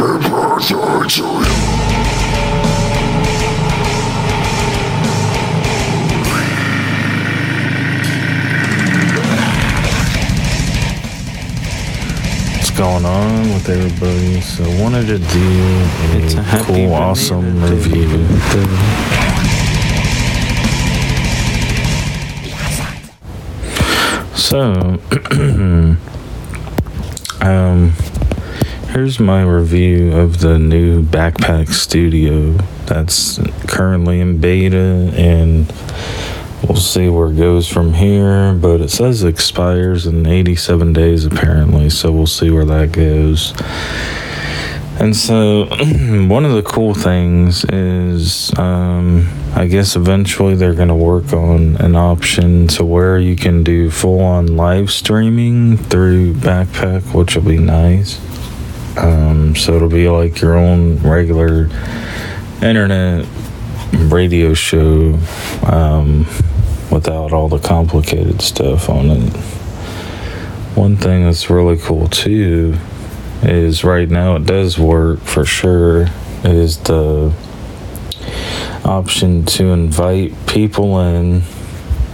birthday to you. What's going on with everybody? So I wanted to do It's a, a cool, awesome review. So, um, here's my review of the new Backpack Studio that's currently in beta, and we'll see where it goes from here. But it says it expires in 87 days apparently, so we'll see where that goes. And so, one of the cool things is, um, I guess eventually they're going to work on an option to where you can do full on live streaming through Backpack, which will be nice. Um, so, it'll be like your own regular internet radio show um, without all the complicated stuff on it. One thing that's really cool too is right now it does work for sure is the option to invite people in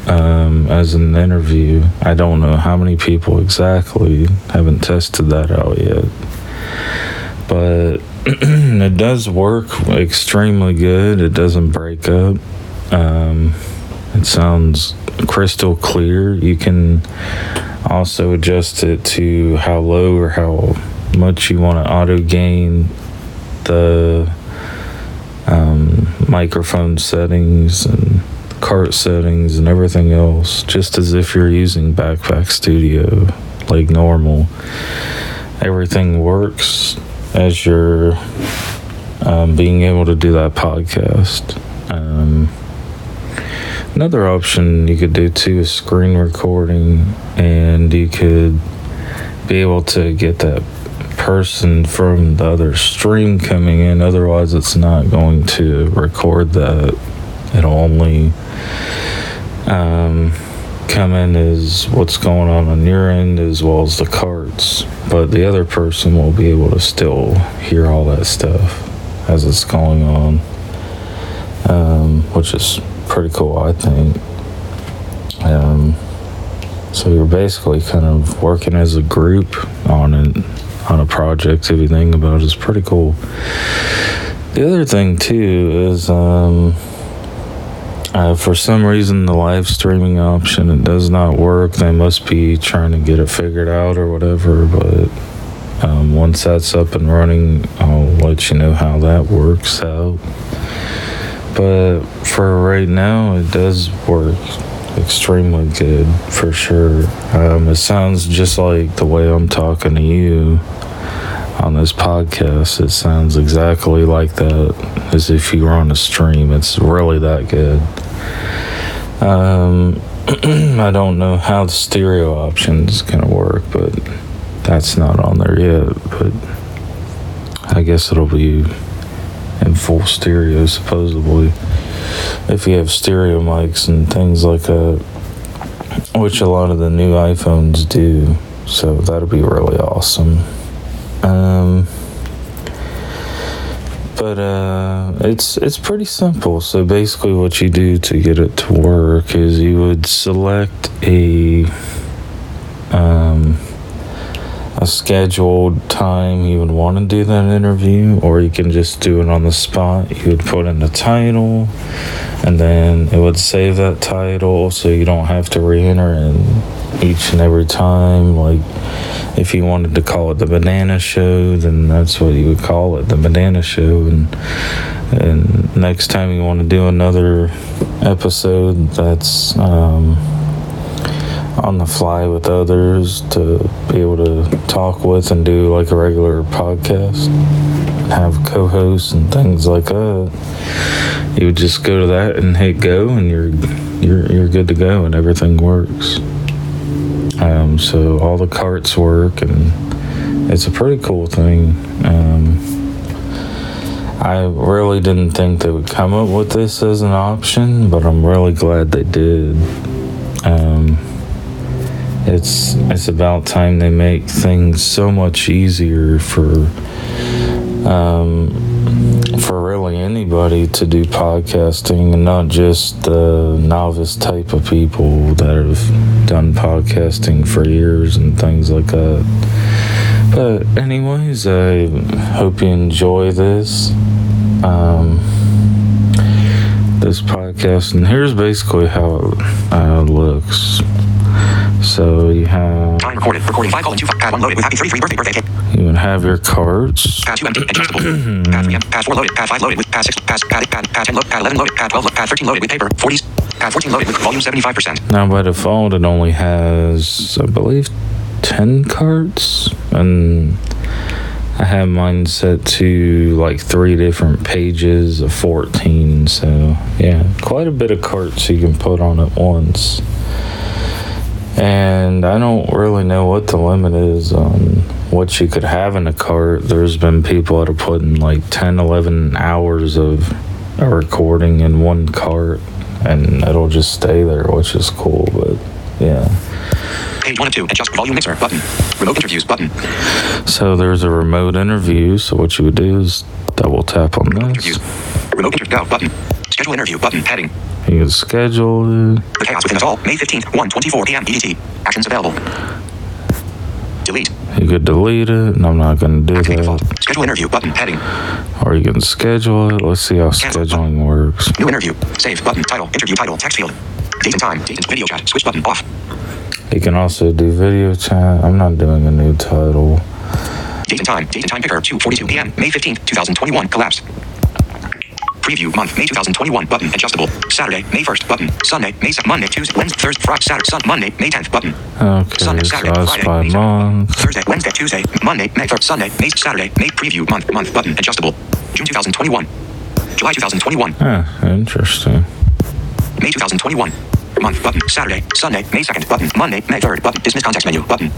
um, as an interview. I don't know how many people exactly, haven't tested that out yet. But it does work extremely good. It doesn't break up. Um, it sounds crystal clear. You can also adjust it to how low or how much you want to auto gain the um, microphone settings and cart settings and everything else, just as if you're using Backpack Studio like normal. Everything works as you're um, being able to do that podcast. Um, another option you could do too is screen recording, and you could be able to get that person from the other stream coming in. Otherwise, it's not going to record that. It'll only um, come is what's going on on your end as well as the carts. But the other person will be able to still hear all that stuff as it's going on, um, which is pretty cool, I think. Um, so you're basically kind of working as a group on it, on a project. If you think about it, it's pretty cool. The other thing too is, um, uh, for some reason, the live streaming option it does not work. They must be trying to get it figured out or whatever. But um, once that's up and running, I'll let you know how that works out. But for right now, it does work extremely good for sure. Um, it sounds just like the way I'm talking to you on this podcast. It sounds exactly like that as if you were on a stream. It's really that good. Um, I don't know how the stereo option's to work, but that's not on there yet. But I guess it'll be in full stereo, supposedly. If you have stereo mics and things like that, which a lot of the new iPhones do. So that'll be really awesome. Um, but uh, it's it's pretty simple. So basically, what you do to get it to work is you would select a um, a scheduled time you would want to do that interview, or you can just do it on the spot. You would put in the title, and then it would save that title so you don't have to re enter in each and every time. Like, if you wanted to call it the Banana Show, then that's what you would call it the Banana Show. And, and next time you want to do another episode that's. Um, on the fly with others to be able to talk with and do like a regular podcast have co-hosts and things like that you would just go to that and hit go and you're you're you're good to go and everything works um, so all the carts work and it's a pretty cool thing um, I really didn't think they would come up with this as an option, but I'm really glad they did. Um, it's it's about time they make things so much easier for um, for really anybody to do podcasting and not just the novice type of people that have done podcasting for years and things like that. But, anyways, I hope you enjoy this. Um, this podcast, and here's basically how it uh, looks. So you have Time recorded. Recording 5 2 5. 1 loaded with happy 33 birthday birthday cake. You would have your cards. Pad 2 empty. Adjustable. pad 3 empty. Pad 4 loaded. Pad 5 loaded with pad 6. Pad, pad, pad, pad 10 loaded. Pad 11 loaded. Pad 12 loaded. Pad 13 loaded with paper. 40s. Pad 14 loaded with volume 75%. Now by default, it only has, I believe, ten cards, and I have mine set to like three different pages of fourteen. So yeah, quite a bit of cards you can put on at once. And I don't really know what the limit is on what you could have in a cart. There's been people that have put in like 10, 11 hours of a recording in one cart, and it'll just stay there, which is cool. But yeah. Page 1 of 2. Adjust volume mixer button. Remote interviews button. So there's a remote interview. So what you would do is double tap on Interviews. this. Remote interview. Button. Schedule interview button. Heading. You can schedule it. The chaos within us all. May 15th. 1:24 p.m. EDT. Actions available. Delete. You could delete it, and I'm not going to do Activate that. default. Schedule interview button. Heading. Or you can schedule it. Let's see how scheduling works. New interview. Save button. Title. Interview title. Text field. Date and time. Date and video chat. Switch button. Off. You can also do video chat. I'm not doing a new title. Date and time. Date and time picker. 2:42 p.m. May 15th. 2021. Collapse. Preview month May 2021 button adjustable. Saturday May 1st button. Sunday May 2nd Monday Tuesday Wednesday Thursday Friday Saturday Sun Monday May 10th button. Okay, Sunday Saturday that's Friday by May 7th, month. Thursday Wednesday Tuesday Monday May 3rd Sunday May Saturday May preview month month. Button adjustable. June 2021 July 2021 Ah, interesting. May 2021 month button. Saturday Sunday May 2nd button. Monday May 3rd button. Dismiss context menu. Button.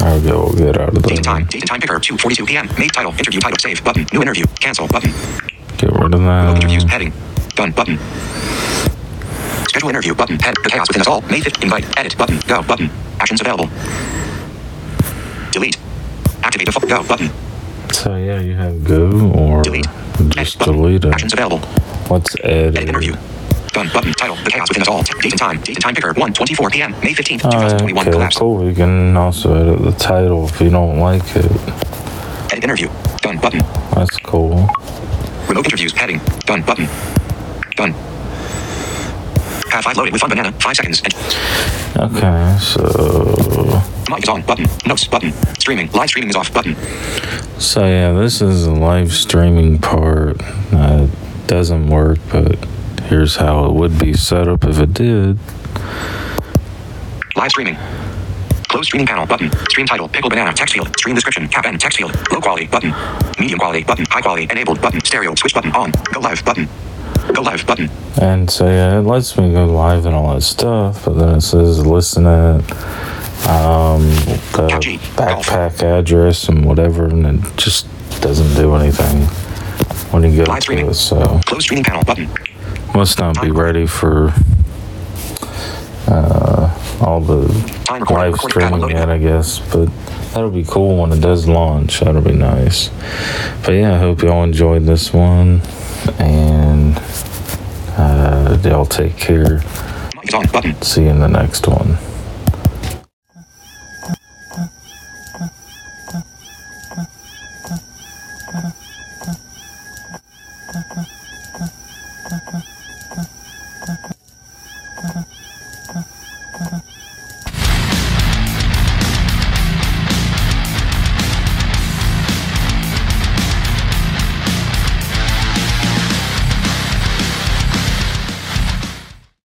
I'll go get out of date and time. date and time picker 2:42 p.m. May title interview title save. Button. New interview. Cancel. Button Rid of Remote interviews that. heading. Done button. Schedule interview button. Head. The chaos within us all. May 5th. Invite. Edit button. Go button. Actions available. Delete. Activate default. Go button. So yeah, you have go or Delete. just Edit button. delete it. Actions available. What's Edit edit? interview. Done button. Title. The chaos within us all. Date and time. Date and time picker. 1:24 p.m. May 15th. Oh, 2021. okay, Collapse. cool. You can also edit the title if you don't like it. Edit interview. Done button. That's cool. Remote interviews heading. Done button. Done. Pad 5 loaded with fun banana. 5 seconds. And Okay, so mic is on button. Notes button. Streaming. Live streaming is off button. so yeah, this is the live streaming part. Uh, doesn't work, but here's how it would be set up if it did. Live streaming. Close streaming panel button. Stream title. Pickle banana. Text field. Stream description. Cap N. Text field. Low quality button. Medium quality button. High quality. Enabled button. Stereo. Switch button. On. Go live button. Go live button. And so yeah, it lets me go live and all that stuff, but then it says listen at um, the Cat G, golf. backpack address and whatever, and it just doesn't do anything when you go Live to streaming. it. So Close streaming panel button. must not be ready for uh, all the live streaming yet, I guess. But that'll be cool when it does launch. That'll be nice. But yeah, I hope y'all enjoyed this one, and uh, y'all take care. See you in the next one.